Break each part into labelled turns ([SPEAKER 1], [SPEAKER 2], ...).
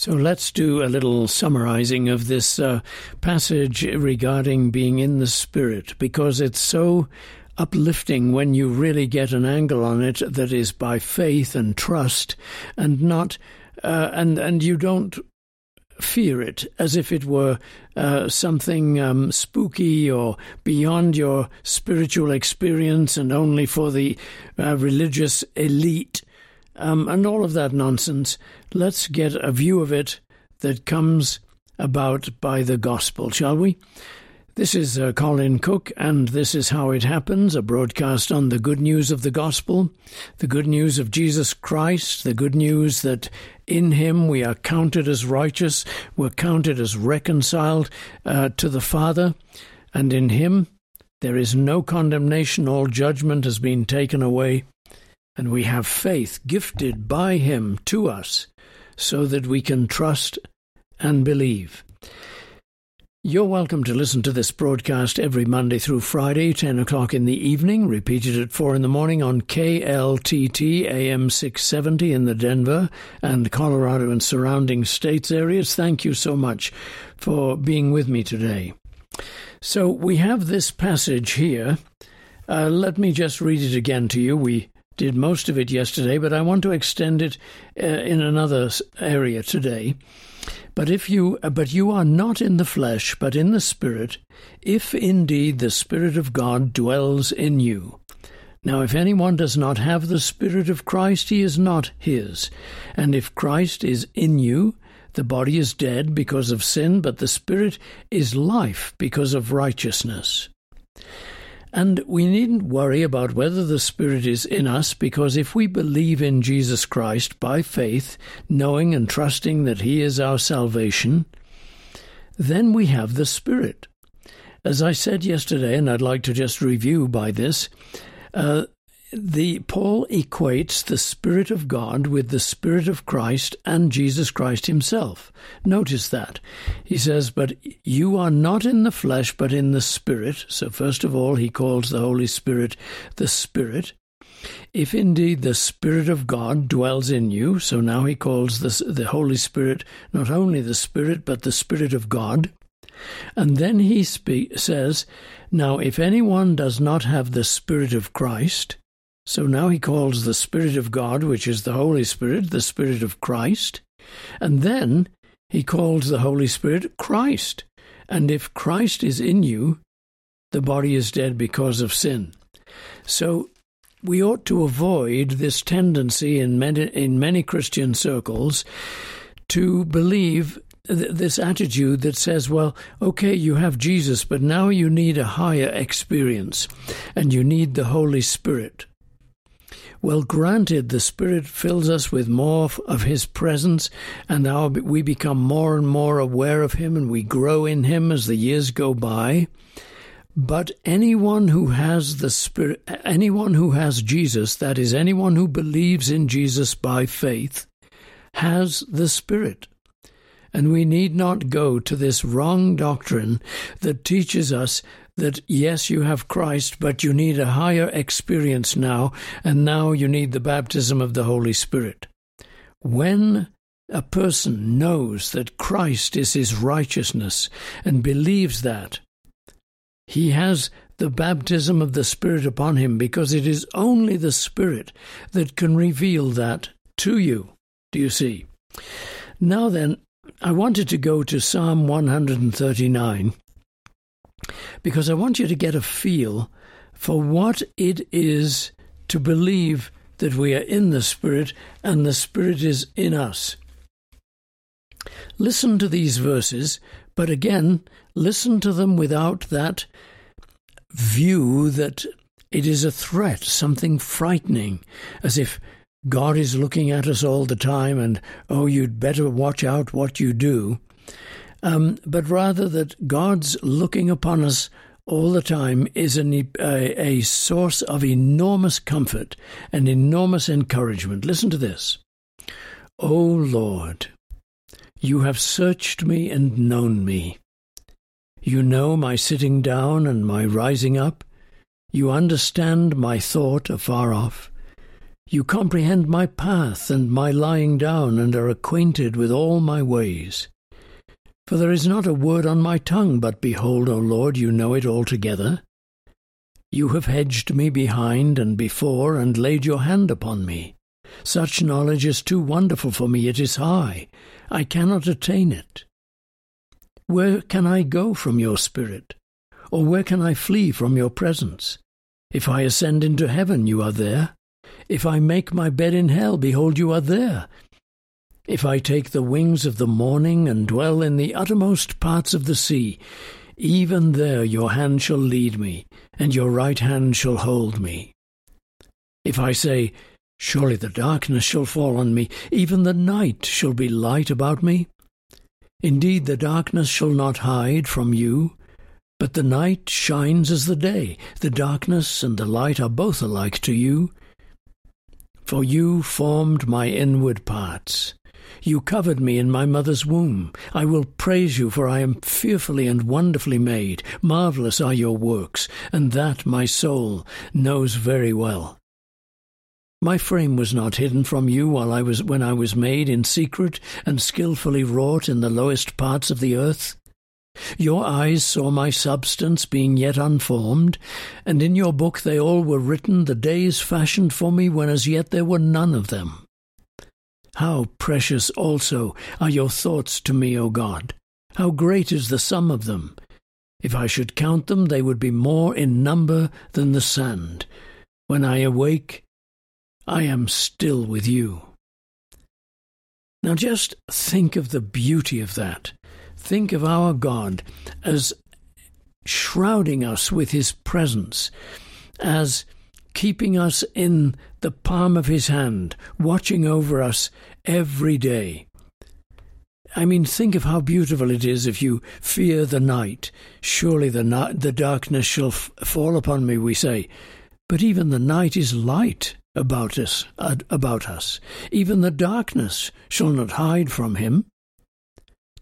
[SPEAKER 1] So let's do a little summarizing of this uh, passage regarding being in the Spirit, because it's so uplifting when you really get an angle on it that is by faith and trust, and not, uh, and and you don't fear it as if it were uh, something um, spooky or beyond your spiritual experience and only for the uh, religious elite um, and all of that nonsense. Let's get a view of it that comes about by the gospel, shall we? This is uh, Colin Cook, and this is How It Happens, a broadcast on the good news of the gospel, the good news of Jesus Christ, the good news that in him we are counted as righteous, we're counted as reconciled uh, to the Father, and in him there is no condemnation, all judgment has been taken away and we have faith gifted by Him to us so that we can trust and believe. You're welcome to listen to this broadcast every Monday through Friday, 10 o'clock in the evening, repeated at 4 in the morning on KLTT AM 670 in the Denver and Colorado and surrounding states areas. Thank you so much for being with me today. So we have this passage here. Uh, let me just read it again to you. We did most of it yesterday, but I want to extend it uh, in another area today. But if you uh, but you are not in the flesh, but in the spirit, if indeed the spirit of God dwells in you. Now if anyone does not have the spirit of Christ, he is not his. And if Christ is in you, the body is dead because of sin, but the spirit is life because of righteousness. And we needn't worry about whether the Spirit is in us because if we believe in Jesus Christ by faith, knowing and trusting that He is our salvation, then we have the Spirit. As I said yesterday, and I'd like to just review by this, uh, the Paul equates the Spirit of God with the Spirit of Christ and Jesus Christ himself. Notice that. He says, But you are not in the flesh, but in the Spirit. So, first of all, he calls the Holy Spirit the Spirit. If indeed the Spirit of God dwells in you, so now he calls the, the Holy Spirit not only the Spirit, but the Spirit of God. And then he spe- says, Now if anyone does not have the Spirit of Christ, so now he calls the Spirit of God, which is the Holy Spirit, the Spirit of Christ. And then he calls the Holy Spirit Christ. And if Christ is in you, the body is dead because of sin. So we ought to avoid this tendency in many, in many Christian circles to believe this attitude that says, well, okay, you have Jesus, but now you need a higher experience and you need the Holy Spirit. Well, granted, the Spirit fills us with more of His presence, and now we become more and more aware of Him and we grow in Him as the years go by. But anyone who has the Spirit, anyone who has Jesus, that is, anyone who believes in Jesus by faith, has the Spirit. And we need not go to this wrong doctrine that teaches us that yes, you have Christ, but you need a higher experience now, and now you need the baptism of the Holy Spirit. When a person knows that Christ is his righteousness and believes that, he has the baptism of the Spirit upon him because it is only the Spirit that can reveal that to you. Do you see? Now then, I wanted to go to Psalm 139 because I want you to get a feel for what it is to believe that we are in the Spirit and the Spirit is in us. Listen to these verses, but again, listen to them without that view that it is a threat, something frightening, as if God is looking at us all the time and, oh, you'd better watch out what you do um, but rather that God's looking upon us all the time is an, a, a source of enormous comfort and enormous encouragement. Listen to this. O Lord, you have searched me and known me. You know my sitting down and my rising up. You understand my thought afar off. You comprehend my path and my lying down, and are acquainted with all my ways. For there is not a word on my tongue, but behold, O Lord, you know it altogether. You have hedged me behind and before, and laid your hand upon me. Such knowledge is too wonderful for me, it is high. I cannot attain it. Where can I go from your spirit? Or where can I flee from your presence? If I ascend into heaven, you are there. If I make my bed in hell, behold, you are there. If I take the wings of the morning and dwell in the uttermost parts of the sea, even there your hand shall lead me, and your right hand shall hold me. If I say, Surely the darkness shall fall on me, even the night shall be light about me. Indeed, the darkness shall not hide from you, but the night shines as the day. The darkness and the light are both alike to you. For you formed my inward parts. You covered me in my mother's womb. I will praise you, for I am fearfully and wonderfully made. Marvellous are your works, and that my soul knows very well. My frame was not hidden from you while I was when I was made in secret and skilfully wrought in the lowest parts of the earth. Your eyes saw my substance being yet unformed, and in your book they all were written, the days fashioned for me when as yet there were none of them. How precious also are your thoughts to me, O God! How great is the sum of them! If I should count them, they would be more in number than the sand. When I awake, I am still with you. Now just think of the beauty of that. Think of our God as shrouding us with his presence, as keeping us in the palm of his hand, watching over us every day. I mean, think of how beautiful it is if you fear the night. Surely the, na- the darkness shall f- fall upon me, we say. But even the night is light about us, about us. Even the darkness shall not hide from him.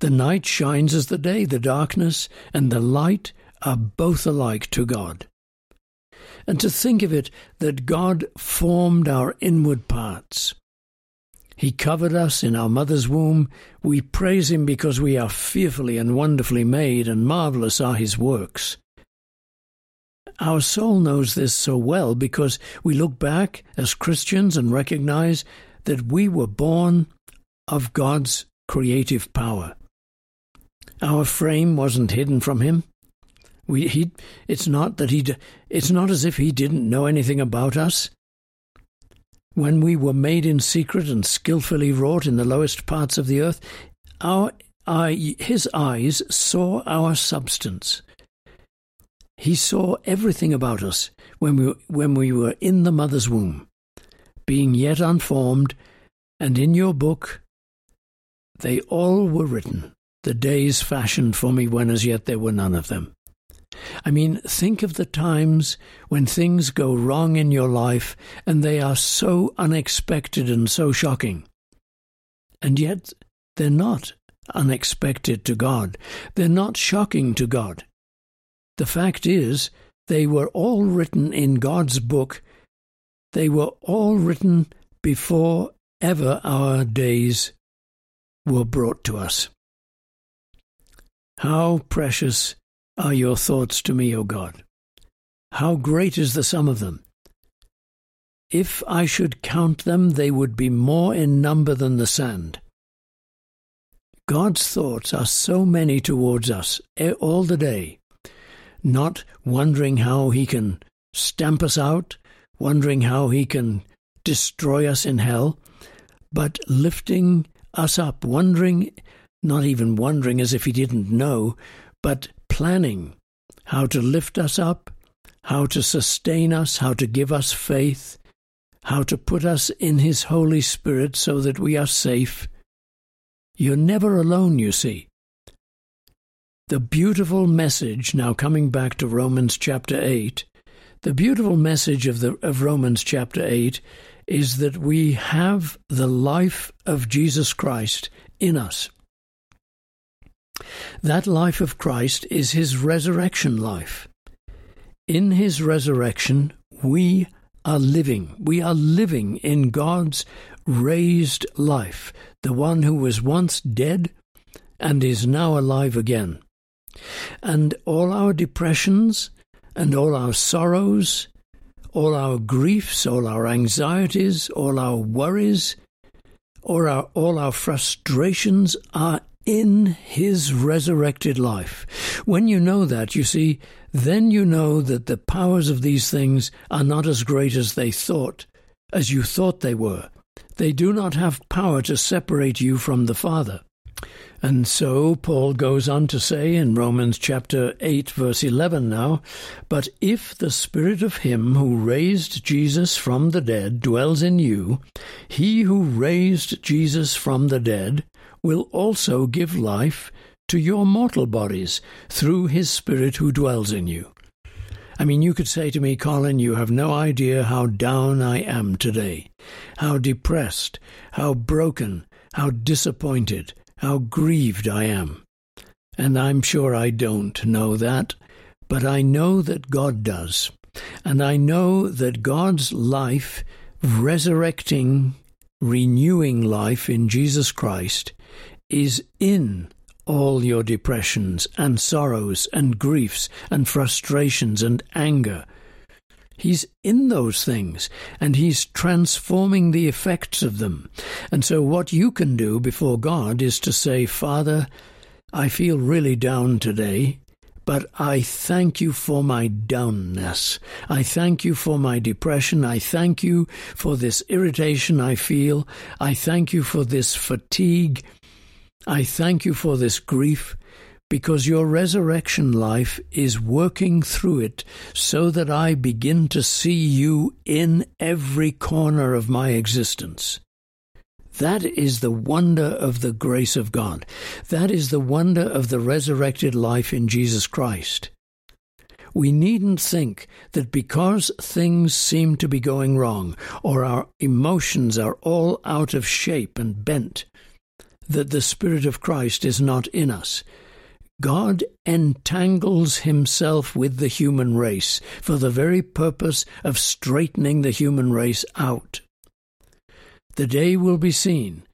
[SPEAKER 1] The night shines as the day, the darkness and the light are both alike to God. And to think of it that God formed our inward parts. He covered us in our mother's womb. We praise Him because we are fearfully and wonderfully made, and marvellous are His works. Our soul knows this so well because we look back as Christians and recognize that we were born of God's creative power. Our frame wasn't hidden from him. We, he, it's not that he, it's not as if he didn't know anything about us. When we were made in secret and skilfully wrought in the lowest parts of the earth, our eye, his eyes saw our substance. He saw everything about us when we, when we were in the mother's womb, being yet unformed, and in your book they all were written, the days fashioned for me when as yet there were none of them. I mean, think of the times when things go wrong in your life and they are so unexpected and so shocking. And yet they're not unexpected to God. They're not shocking to God. The fact is, they were all written in God's book. They were all written before ever our days were brought to us. How precious are your thoughts to me, O God! How great is the sum of them! If I should count them, they would be more in number than the sand. God's thoughts are so many towards us all the day not wondering how he can stamp us out, wondering how he can destroy us in hell, but lifting us up, wondering, not even wondering as if he didn't know, but planning how to lift us up, how to sustain us, how to give us faith, how to put us in his Holy Spirit so that we are safe. You're never alone, you see. The beautiful message, now coming back to Romans chapter 8, the beautiful message of, the, of Romans chapter 8 is that we have the life of Jesus Christ in us. That life of Christ is his resurrection life. In his resurrection, we are living. We are living in God's raised life, the one who was once dead and is now alive again. And all our depressions and all our sorrows, all our griefs, all our anxieties, all our worries, or our, all our frustrations are in his resurrected life. When you know that, you see, then you know that the powers of these things are not as great as they thought, as you thought they were. They do not have power to separate you from the Father. And so Paul goes on to say in Romans chapter 8, verse 11 now, But if the Spirit of Him who raised Jesus from the dead dwells in you, he who raised Jesus from the dead will also give life to your mortal bodies through His Spirit who dwells in you. I mean, you could say to me, Colin, you have no idea how down I am today, how depressed, how broken, how disappointed, how grieved I am. And I'm sure I don't know that, but I know that God does. And I know that God's life, resurrecting, renewing life in Jesus Christ, is in all your depressions and sorrows and griefs and frustrations and anger He's in those things and he's transforming the effects of them. And so, what you can do before God is to say, Father, I feel really down today, but I thank you for my downness. I thank you for my depression. I thank you for this irritation I feel. I thank you for this fatigue. I thank you for this grief because your resurrection life is working through it so that I begin to see you in every corner of my existence. That is the wonder of the grace of God. That is the wonder of the resurrected life in Jesus Christ. We needn't think that because things seem to be going wrong or our emotions are all out of shape and bent, that the Spirit of Christ is not in us. God entangles himself with the human race for the very purpose of straightening the human race out. The day will be seen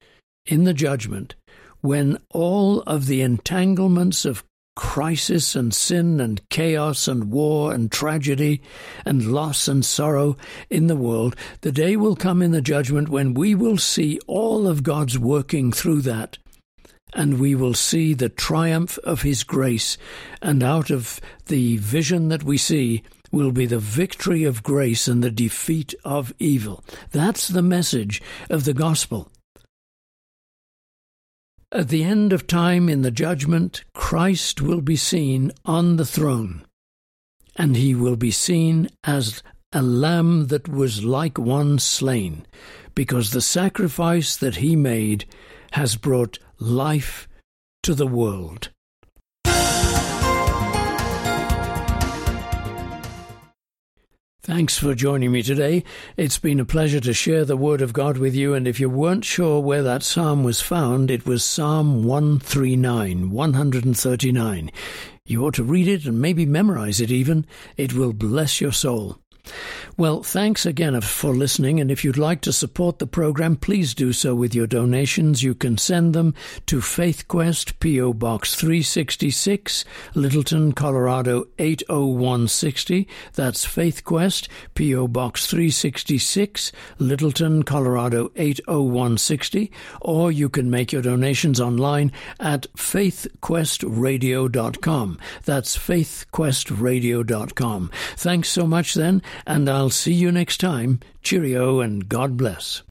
[SPEAKER 1] in the judgment when all of the entanglements of crisis and sin and chaos and war and tragedy and loss and sorrow in the world, the day will come in the judgment when we will see all of God's working through that and we will see the triumph of His grace, and out of the vision that we see will be the victory of grace and the defeat of evil. That's the message of the gospel. At the end of time in the judgment, Christ will be seen on the throne, and he will be seen as a lamb that was like one slain, because the sacrifice that he made has brought life to the world. Thanks for joining me today. It's been a pleasure to share the Word of God with you, and if you weren't sure where that psalm was found, it was Psalm 139, 139. You ought to read it and maybe memorize it even. It will bless your soul. Well, thanks again for listening, and if you'd like to support the program, please do so with your donations. You can send them to FaithQuest, P.O. Box 366, Littleton, Colorado 80160. That's FaithQuest, P.O. Box 366, Littleton, Colorado 80160. Or you can make your donations online at faithquestradio.com. That's faithquestradio.com. Thanks so much then and I'll see you next time. Cheerio and God bless.